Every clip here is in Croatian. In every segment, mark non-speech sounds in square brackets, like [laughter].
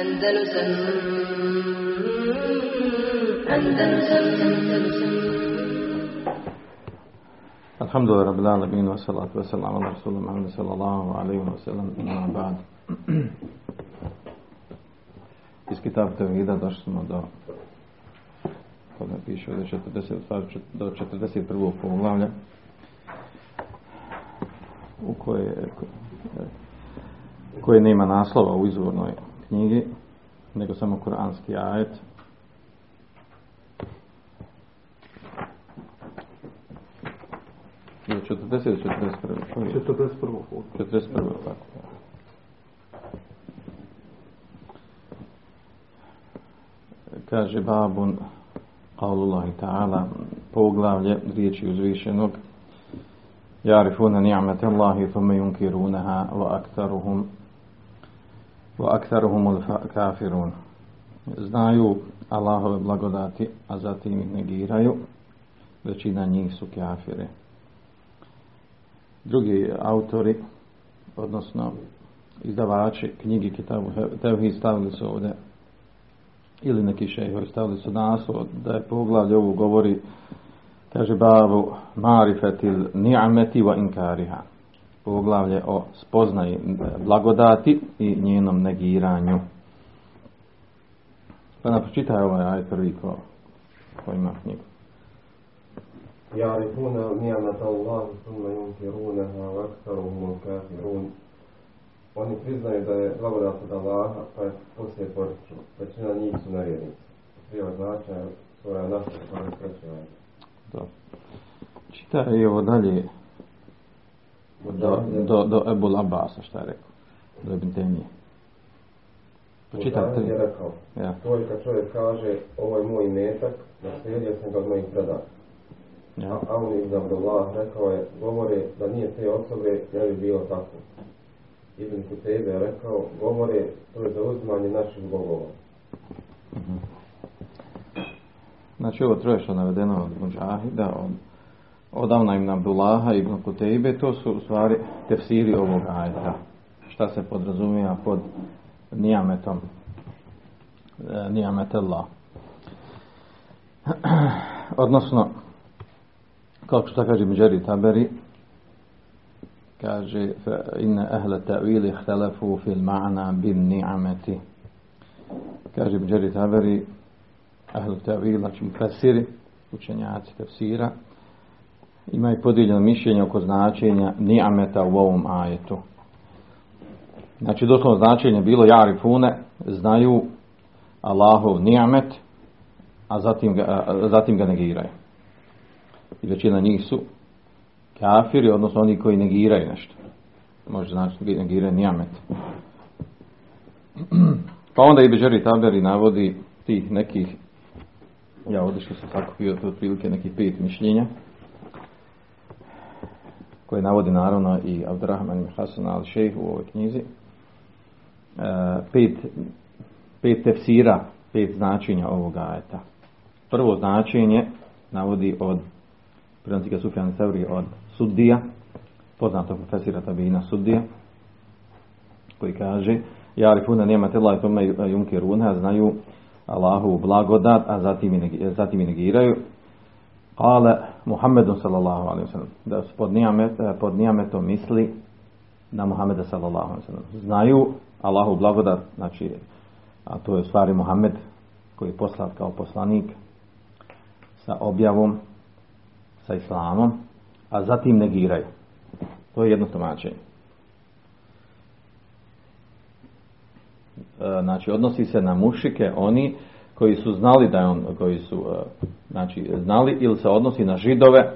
Andalusam Andalusam Alhamdulillah Rabbil Alamin wa salatu wa salam ala Rasulullah Muhammad sallallahu alaihi wa sallam ima ba'd Iz Kitab do piše od 40, pa do 41. poglavlja u koje, koje nema naslova u izvornoj knjigi nego samo kuranski ajet Do 40 ili 41? 41. 41. tako. Kaže babun Qaulullahi ta'ala poglavlje riječi uzvišenog Jarifuna ni'mete Allahi thumme yunkirunaha wa aktaruhum aktaruhum kafirun. Znaju Allahove blagodati a zatim ih negiraju. Većina njih su kafire drugi autori odnosno izdavači knjigi Kitabu Tevhid stavili su ovdje ili neki šehovi stavili su naslov da je poglavlje ovo govori kaže babu marifetil ni'ameti wa inkariha poglavlje o spoznaji blagodati i njenom negiranju pa nam pročitaj ovaj aj prvi ko, ko ima knjigu يعرفون نعمة الله ثم ينكرونها وأكثرهم الكافرون Oni priznaju da je blagodat od Allaha, pa je poslije poriču. Većina njih su nevjernici. Prije značaja sura naša, koja je treća Dobro. Čitaj i ovo dalje do, do, do Ebul Abasa, šta je rekao. Do Ibn Temije. Tri. je rekao, Ja. to je kad čovjek kaže, ovo je moj metak, naslijedio sam ga od mojih predaka. Ja. A Aun ibn Abdullah rekao je, govore da nije te osobe, ne bi bilo tako. Ibn Kutebe je rekao, govore, to je za uzmanje naših bogova. Znači ovo troje što je navedeno od Mujahida, od, od ibn Abdullaha ibn Kutejbe, to su u stvari tefsiri ovog ajeta. Šta se podrazumija pod nijametom, e, Allah. [clears throat] Odnosno, kao što kaže Međeri Taberi, kaže inna ahle ta'wili ihtalafu fil ma'na bin ni'ameti. Kaže Međeri Taberi, ahlu ta'wila, znači mufasiri, učenjaci tafsira, imaju podijeljeno mišljenje oko značenja ni'ameta u ovom ajetu. Znači, doslovno značenje bilo jarifune, znaju Allahov ni'amet, a zatim ga, a zatim ga negiraju. I većina njih su kafiri, odnosno oni koji negiraju nešto. Može znači negiraju ni'amet. [clears throat] Pa onda i Bežeri Taberi navodi tih nekih ja ovdje što sam sakupio otprilike nekih pet mišljenja koje navodi naravno i Abdurrahman Hasan al Šejh u ovoj knjizi e, pet, pet tefsira pet značenja ovog ajeta prvo značenje navodi od prenosi ga Sufjan Sevri od Suddija poznatog profesira Tabina Suddija koji kaže Jarifuna nemate Allah tome junkiruna znaju Allahu blagodat, a i, zatim i negiraju. Kale Muhammedun sallallahu alaihi wa sallam. Da se pod, nijamet, pod nijametom misli na Muhammeda sallallahu alaihi wa sallam. Znaju Allahu blagodat, znači, a to je u stvari Muhammed koji je poslat kao poslanik sa objavom, sa islamom, a zatim negiraju. To je jedno tumačenje. znači odnosi se na mušike oni koji su znali da je on, koji su e, znači, znali ili se odnosi na židove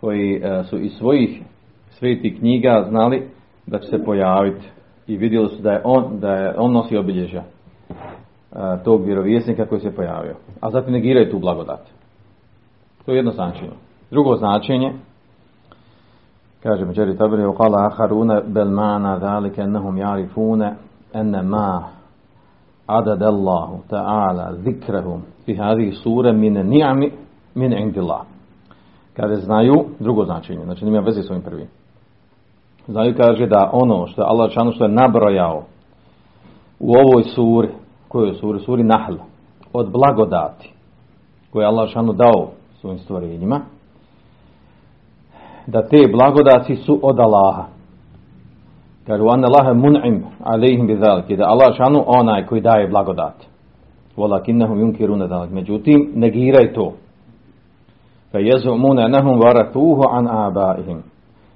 koji e, su iz svojih svetih knjiga znali da će se pojaviti i vidjeli su da je on, da je on nosi obilježja e, tog vjerovjesnika koji se pojavio. A zatim negiraju tu blagodat. To je jedno značenje. Drugo značenje, kaže Međeri Tabiri, ukala aharuna belmana zalike ennehum jarifune enne ma عدد الله تعالى ذكرهم في هذه السورة من النعم من عند الله kada znaju drugo značenje, znači nema veze s ovim prvim. Znaju kaže da ono što je Allah čanu što je nabrojao u ovoj suri, kojoj suri, suri Nahl, od blagodati koje je Allah šanu dao svojim stvorenjima, da te blagodati su od Allaha. Kažu, an Allahe mun'im alejhim bi zalike, da Allah šanu onaj koji daje blagodat. Walakinnahum yunkiruna zalik. Međutim, negiraj to. Yazumuna annahum waratuhu an abaihim.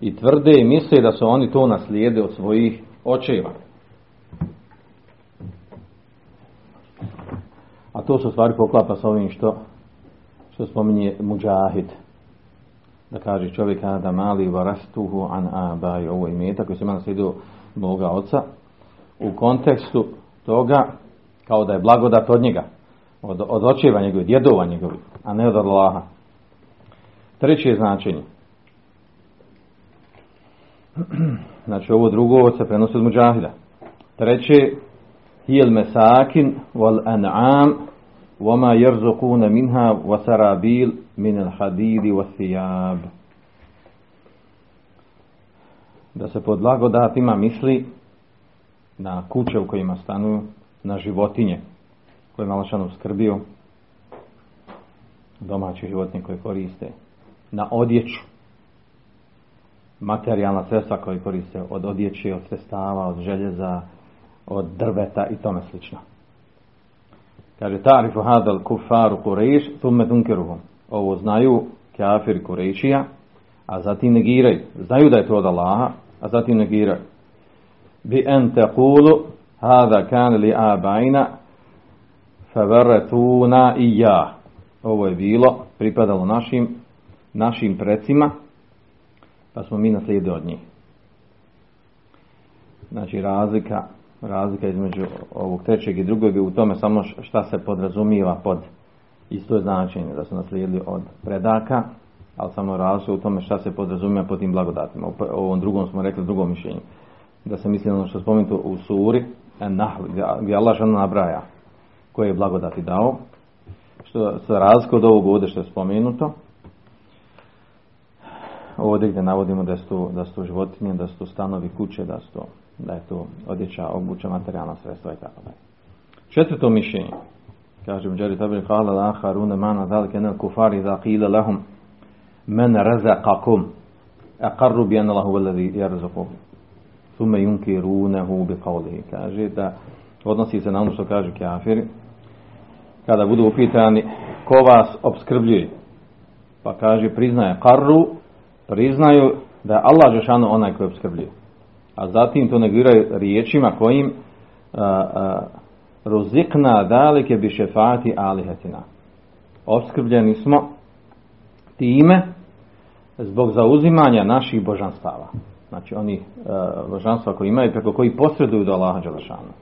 I tvrde i misle da su oni to naslijede od svojih očeva. A to se u stvari poklapa s ovim što što spominje muđahid. Da kaže čovjek da mali varastuhu an abai. Ovo imeta koji se ima naslijedio moga oca. U kontekstu toga kao da je blagodat od njega od, od očeva njegovi, djedova njegovi a ne od Allaha. Treće značenje. [clears throat] Znači ovo drugo se prenosi od muđahida treće hijel mesakin wal an'am وما يرزقون منها وسرابيل من الحديد والثياب da se pod blagodatima misli na kuće u kojima stanuju, na životinje koje je Malašanu skrbio, domaće životinje koje koriste, na odjeću, materijalna sredstva koje koriste od odjeće, od sredstava, od željeza, od drveta i tome slično. Kaže, ta'rifu hadal kufaru Kurejš, thumme tunkeruhum. Ovo znaju kafiri Kurejšija, a zatim negiraju. Znaju da je to od Allaha, a zatim negiraju. Bi en tequlu, hada kan li abajna, favarratuna i ja. Ovo je bilo, pripadalo našim, našim precima, pa smo mi naslijedili od njih. Znači razlika razlika između ovog trećeg i drugog je u tome samo šta se podrazumijeva pod isto značenje da su naslijedili od predaka, ali samo razlika u tome šta se podrazumijeva pod tim blagodatima. U ovom drugom smo rekli drugom mišljenju. Da se misli ono što spomenuto u suri, nahl, gdje Allah nabraja koje je blagodati dao, što se razlika od ovog ovdje što je spomenuto, ovdje gdje navodimo da su da su životinje, da su stanovi, kuće, da su da je to odjeća, obuća, materijalna sredstva i tako dalje. Četvrto mišljenje. Kaže Mđari Tabri Kala la haruna mana dalike nel kufari da qila lahum men razaqakum aqarru bi anna lahu alladhi yarzuqukum thumma yunkirunahu bi qawlihi kaže da odnosi se na ono što kaže kafiri kada budu upitani ko vas obskrbljuje pa kaže priznaje qarru priznaju da je Allah Žešanu onaj koji obskrbljuje a zatim to negiraju riječima kojim ruzikna dalike bi šefati alihetina. Obskrbljeni smo time zbog zauzimanja naših božanstava. Znači oni uh, božanstva koji imaju preko koji posreduju do Allaha Đelešanu.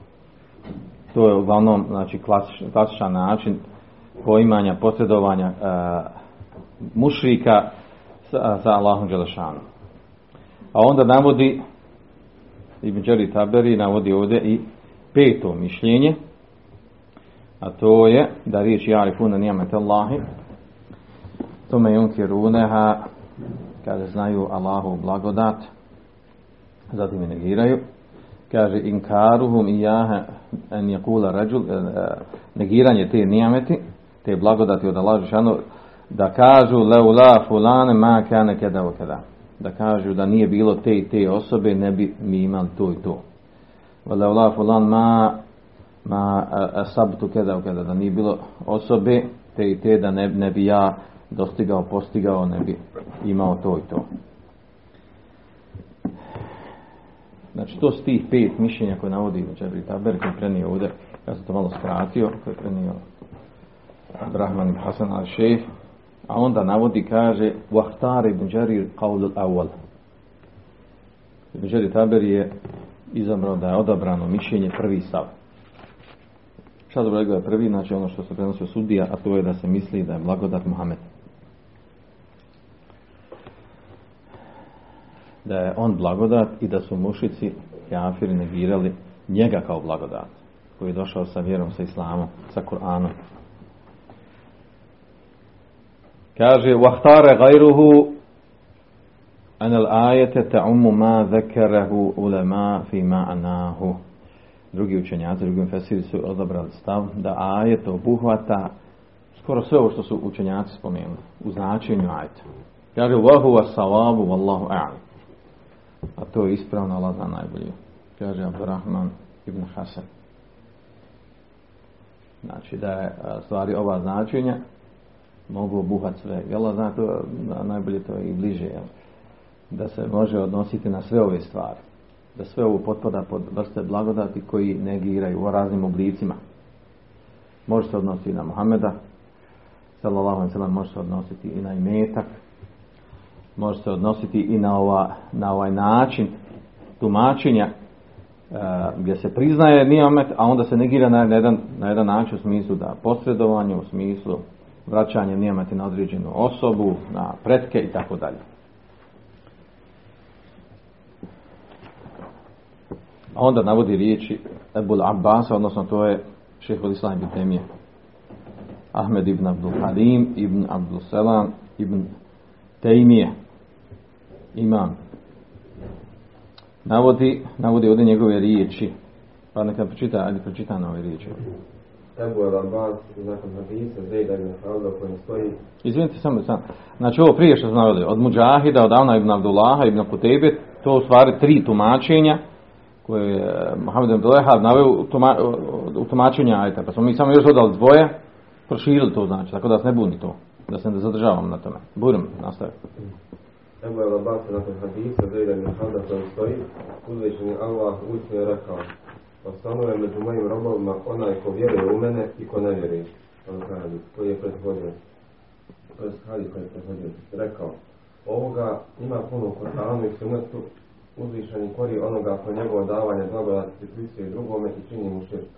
To je uglavnom znači, klasičan, klasičan način poimanja, posredovanja uh, mušrika sa, sa Allahom Đelešanu. A onda navodi Ibn Đari Taberi navodi ovdje i peto mišljenje, a to je da riječ jarifuna nijamet Allahi, tome junkiruneha, kada znaju Allahu blagodat, zatim je negiraju, kaže inkaruhum i jahe en jakula rađul, e, e, negiranje te nijameti, te blagodati od Allahu šanu, da kažu leula fulane ma kane kada kada da kažu da nije bilo te i te osobe, ne bi mi imali to i to. Vala ula fulan ma ma asabtu kada kada da nije bilo osobe te i te da ne, ne bi ja dostigao, postigao, ne bi imao to i to. Znači to su tih pet mišljenja koje navodi Džabri Taber koji je prenio ovdje, ja sam to malo skratio, koji je prenio Rahman Hasan al-Šejh, A onda navodi, kaže, Vahtar ibn Đarir qavl awal. Ibn Đarir Taber je izabrao da je odabrano mišljenje prvi stav. Šta dobro je prvi, znači ono što se prenosio sudija, a to je da se misli da je blagodat Muhammed. Da je on blagodat i da su mušici kafiri negirali njega kao blagodat koji je došao sa vjerom, sa islamom, sa Kur'anom. Kaže, al ajete ta'umu ma zekerahu ulema fi ma'nahu. drugi učenjaci, drugi fesiri su odabrali stav da ajet obuhvata skoro sve ovo što su učenjaci spomenuli u značenju ajeta. Kaže, wa huwa sawabu wallahu a'lam. A to je ispravno, Allah zna najbolje. Kaže Abdurrahman ibn Hasan. Znači da je stvari ova značenja mogu obuhati sve. Allah zna to, najbolje to i bliže. Jel? Da se može odnositi na sve ove stvari. Da sve ovo potpada pod vrste blagodati koji negiraju u raznim oblicima. Može se odnositi na Muhameda, sallallahu sellem može se odnositi i na imetak, može se odnositi i na, ova, na ovaj način tumačenja e, gdje se priznaje nijamet, a onda se negira na jedan, na jedan način u smislu da posredovanje, u smislu vraćanje nijameti na određenu osobu, na pretke i tako dalje. A onda navodi riječi Ebul Abbas, odnosno to je šehol Islam ibn Temije. Ahmed ibn Abdul Halim, ibn Abdul Selam, ibn Tejmije, imam. Navodi, navodi ovdje njegove riječi. Pa neka pročita, ajde pročita na ove riječi. Ebu El Abbas, nakon hadisa, Zejda ibn Halda, koji stoji, Izvinite samo sam. Znači ovo prije što smo naveli, od Mujahida, od Avna ibn Abdullaha, ibn Kutebe, to u stvari tri tumačenja koje je Mohamed ibn Abdullaha naveo u, tuma, u tumačenja ajta. Pa smo mi samo još dodali dvoje, proširili to znači, tako da se ne buni to, da se ne zadržavamo na tome. Budem nastaviti. Ebu El Abbas, nakon hadisa, Zejda ibn Halda, koji stoji, uzvišeni Allah uistinu je rekao, Ostanuo među mojim robovima onaj ko vjeruje u mene i ko ne vjeruje. On kaže, koji je prethodio. To je hadis koji je prethodio. Rekao, ovoga ima puno u Koranu i sunetu, uzvišeni kori onoga ko njegovo davanje blagodati pripisuje drugome i čini mu širk.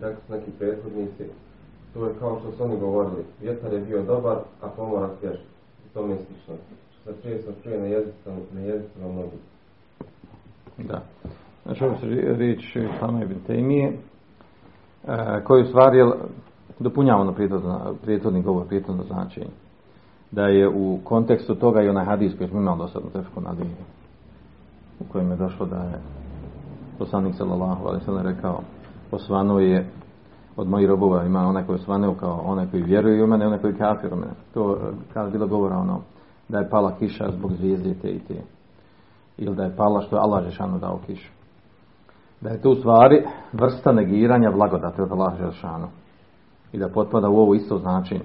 Rekli su neki prethodnici, to je kao što su oni govorili, vjetar je bio dobar, a pomorac tješ. I to mi je slično. Što se često čuje na jezicama, na mnogih. Da. Znači ovo se riječ Islama ibn Tejmije, e, koji u stvari jel, dopunjava prijetodno- prijetodni govor, prijetodno značenje. Da je u kontekstu toga i onaj hadis koji smo imali do sada u Tefku na Dini, u kojem je došlo da je poslanik sallallahu alaihi sallam rekao osvanuo je od mojih robova ima onaj koji je osvanuo kao onaj koji vjeruje u mene onaj koji je kafir u mene. To e, kada je bilo govora ono da je pala kiša zbog zvijezde te i te. Ili da je pala što je Allah Žešanu dao kišu da je to u stvari vrsta negiranja blagodati od Allaha Želšanu i da potpada u ovo isto značenje.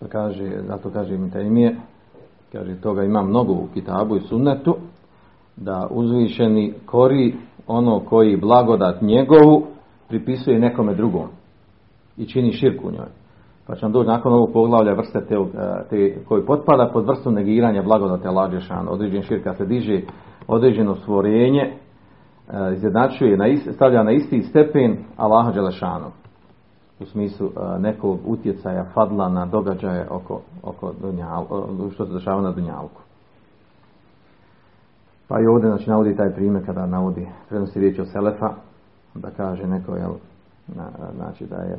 Pa kaže, zato kaže Ibn Taymije, kaže toga ima mnogo u kitabu i sunnetu, da uzvišeni kori ono koji blagodat njegovu pripisuje nekome drugom i čini širku u njoj. Pa će nam doći nakon ovog poglavlja vrste te, te koji potpada pod vrstu negiranja blagodate Allah Želšanu. Određen širka se diže određeno stvorenje izjednačuje, na ist, stavlja na isti stepen Allaha Đelešanu u smislu e, nekog utjecaja fadla na događaje oko, oko dunjal, e, što se dešava na Dunjalku. Pa i ovdje znači, navodi taj primjer kada navodi, prenosi riječ o Selefa, da kaže neko, jel, na, znači da je,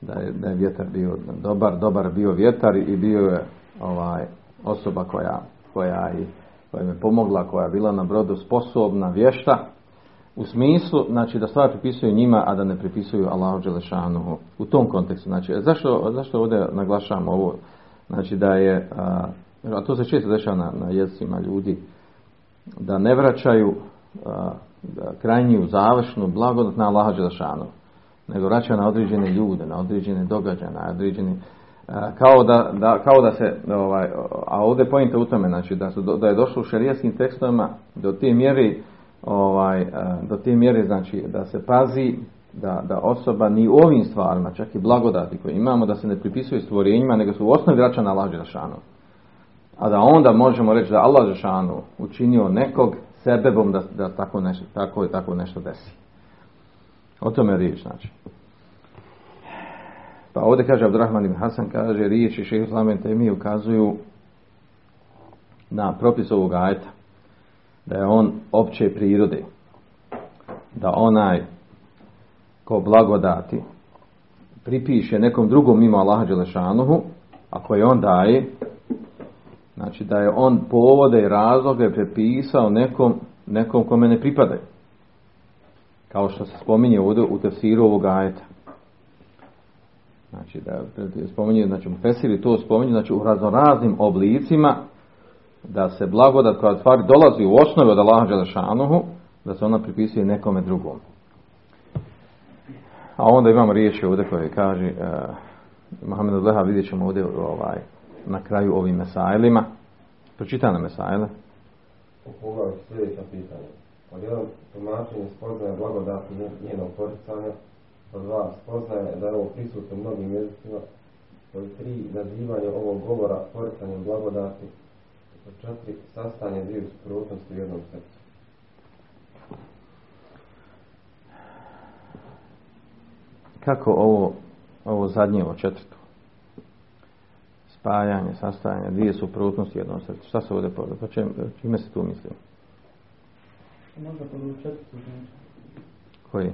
da je, da je vjetar bio dobar, dobar bio vjetar i bio je ovaj, osoba koja, koja i koja je pomogla, koja je bila na brodu sposobna, vješta, u smislu, znači da stvar pripisuju njima, a da ne pripisuju Allahu Đelešanuhu. U tom kontekstu, znači, zašto, zašto ovdje naglašamo ovo? Znači da je, a, a to se često dešava na, na jezicima ljudi, da ne vraćaju krajnju završnu blagodat na Allaha Đelešanuhu, nego vraćaju na određene ljude, na određene događaje, na određeni kao da, da, kao da se, ovaj, a ovdje pojente u tome, znači da, su, da je došlo u šerijskim tekstovima do te mjere, ovaj, do te mjere, znači da se pazi da, da osoba ni u ovim stvarima, čak i blagodati koje imamo, da se ne pripisuje stvorenjima, nego su u osnovi vraća na Allah Žešanu. A da onda možemo reći da Allah Žešanu učinio nekog sebebom da, da tako, nešto, tako i tako nešto desi. O tome je riječ, znači. Pa ovdje kaže Abdurrahman ibn Hasan, kaže riječi šehe Islamen temi ukazuju na propis ovog ajeta. Da je on opće prirode. Da onaj ko blagodati pripiše nekom drugom mimo Allaha Đelešanuhu, a koji on daje, znači da je on povode i razloge prepisao nekom nekom kome ne pripadaju. Kao što se spominje ovdje u tefsiru ovog ajeta. Znači, da spominje, znači, Fesiri to spominje, znači, u raznoraznim oblicima da se blagodat koja stvari dolazi u osnovi od Allaha Đelešanuhu, da se ona pripisuje nekome drugom. A onda imamo riječi ovdje koje kaže uh, Mohamed Leha vidjet ćemo ovdje ovaj, na kraju ovim mesailima. Pročita na mesaile. U pogledu sljedeća pitanja. Od jedan tumačenje spoznaje blagodati njenog poricanja, od dva spoznaje da je ovo prisutno mnogim jezicima, od tri nazivanje ovog govora poricanjem blagodati, od četiri sastanje dviju suprotnosti u jednom srcu. Kako ovo, ovo zadnje, ovo četvrto? Spajanje, sastajanje, dvije suprotnosti u jednom srcu. Šta se ovdje povede? Po čem, čime se tu misli? Možda pod četvrtu znači. Koji?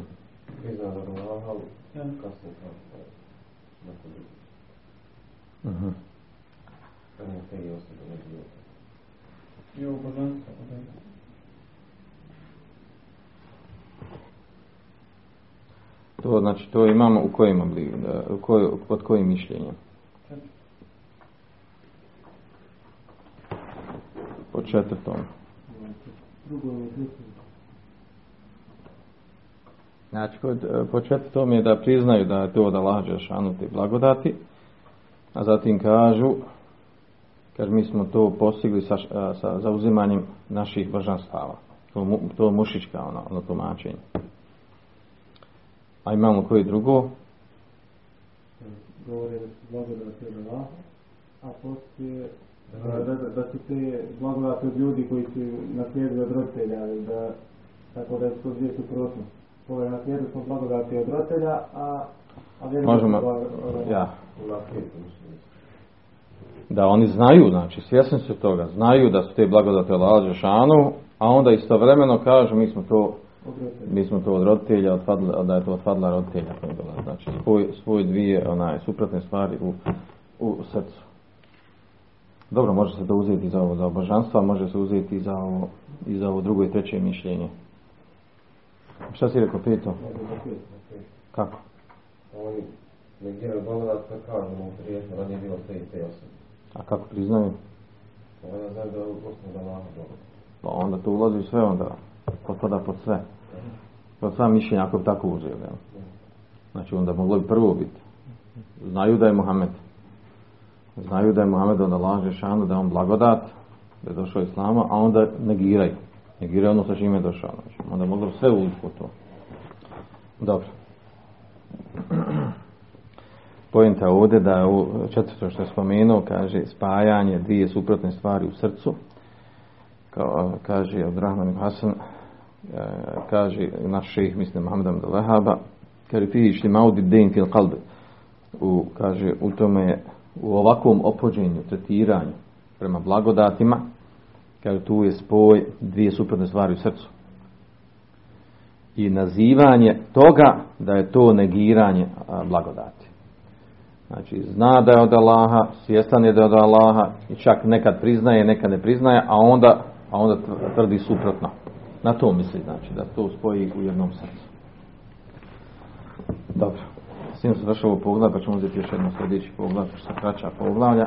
Allaha, nakon Mhm. Te i osobe ne bilo. I ovo božanstvo. ok. To znači to imamo u kojem obliku, da, u koj, pod kojim mišljenjem? Po četvrtom. Drugo je. Znači, kod, e, po četvrtom je da priznaju da je to od Allaha Đelešanu te blagodati, a zatim kažu, kaže mi smo to postigli sa, a, sa zauzimanjem naših božanstava. To, mu- to je mušička ono, ono tumačenje. A imamo koji drugo? Govore da su blagodati od Allaha, a poslije da, da, da, da su te blagodati od ljudi koji su naslijedili od roditelja, da, tako da su to dvije suprotnosti. Naslijedili smo blagodati od roditelja, a, a vjerujemo Možemo, blagodati- ja, da oni znaju, znači svjesni su toga, znaju da su te blagodati od Allaha Đelešanu, a onda istovremeno kažu mi smo to od roditelja. mi smo to od roditelja, od fadla, da je to od fadla roditelja. Znači, spoj, spoj dvije onaj, suprotne stvari u, u srcu. Dobro, može se to uzeti za ovo za božanstvo, a može se uzeti i za ovo, i za ovo drugo i treće mišljenje. Šta si rekao, Peto? Kako? Oni negiraju blagodat kad kažu mu prijetno da nije bilo te i te osobe. A kako priznaju? Onda znaju da je osnovu da blagodat. Pa onda to ulazi sve, onda potpada pod sve. Pod sva mišljenja ako bi tako uzeli. jel? Znači onda moglo bi prvo biti. Znaju da je Muhammed. Znaju da je Muhammed onda laže šanu, da je on blagodat, da je došao Islama, a onda negiraju. Negiraju ono sa čime je došao. Znači, onda moglo bi sve ući u to. Dobro. Pojenta je ovdje da je četvrto što je spomenuo, kaže spajanje dvije suprotne stvari u srcu. Kao, kaže Abdurrahman Hasan, e, kaže naš šejh, mislim Muhammed ibn Lehaba, kaže fi maudi den fil qalbi. U, kaže, u tome, u ovakvom opođenju, tretiranju prema blagodatima, kaže tu je spoj dvije suprotne stvari u srcu. I nazivanje toga da je to negiranje blagodati. Znači, zna da je od Allaha, svjestan je da je od Allaha i čak nekad priznaje, nekad ne priznaje, a onda, a onda tvrdi suprotno. Na to misli, znači, da to spoji u jednom srcu. Dobro. S tim se došao ovo pogled, pa ćemo uzeti još jedno sljedeći pogled, što se kraća poglavlja.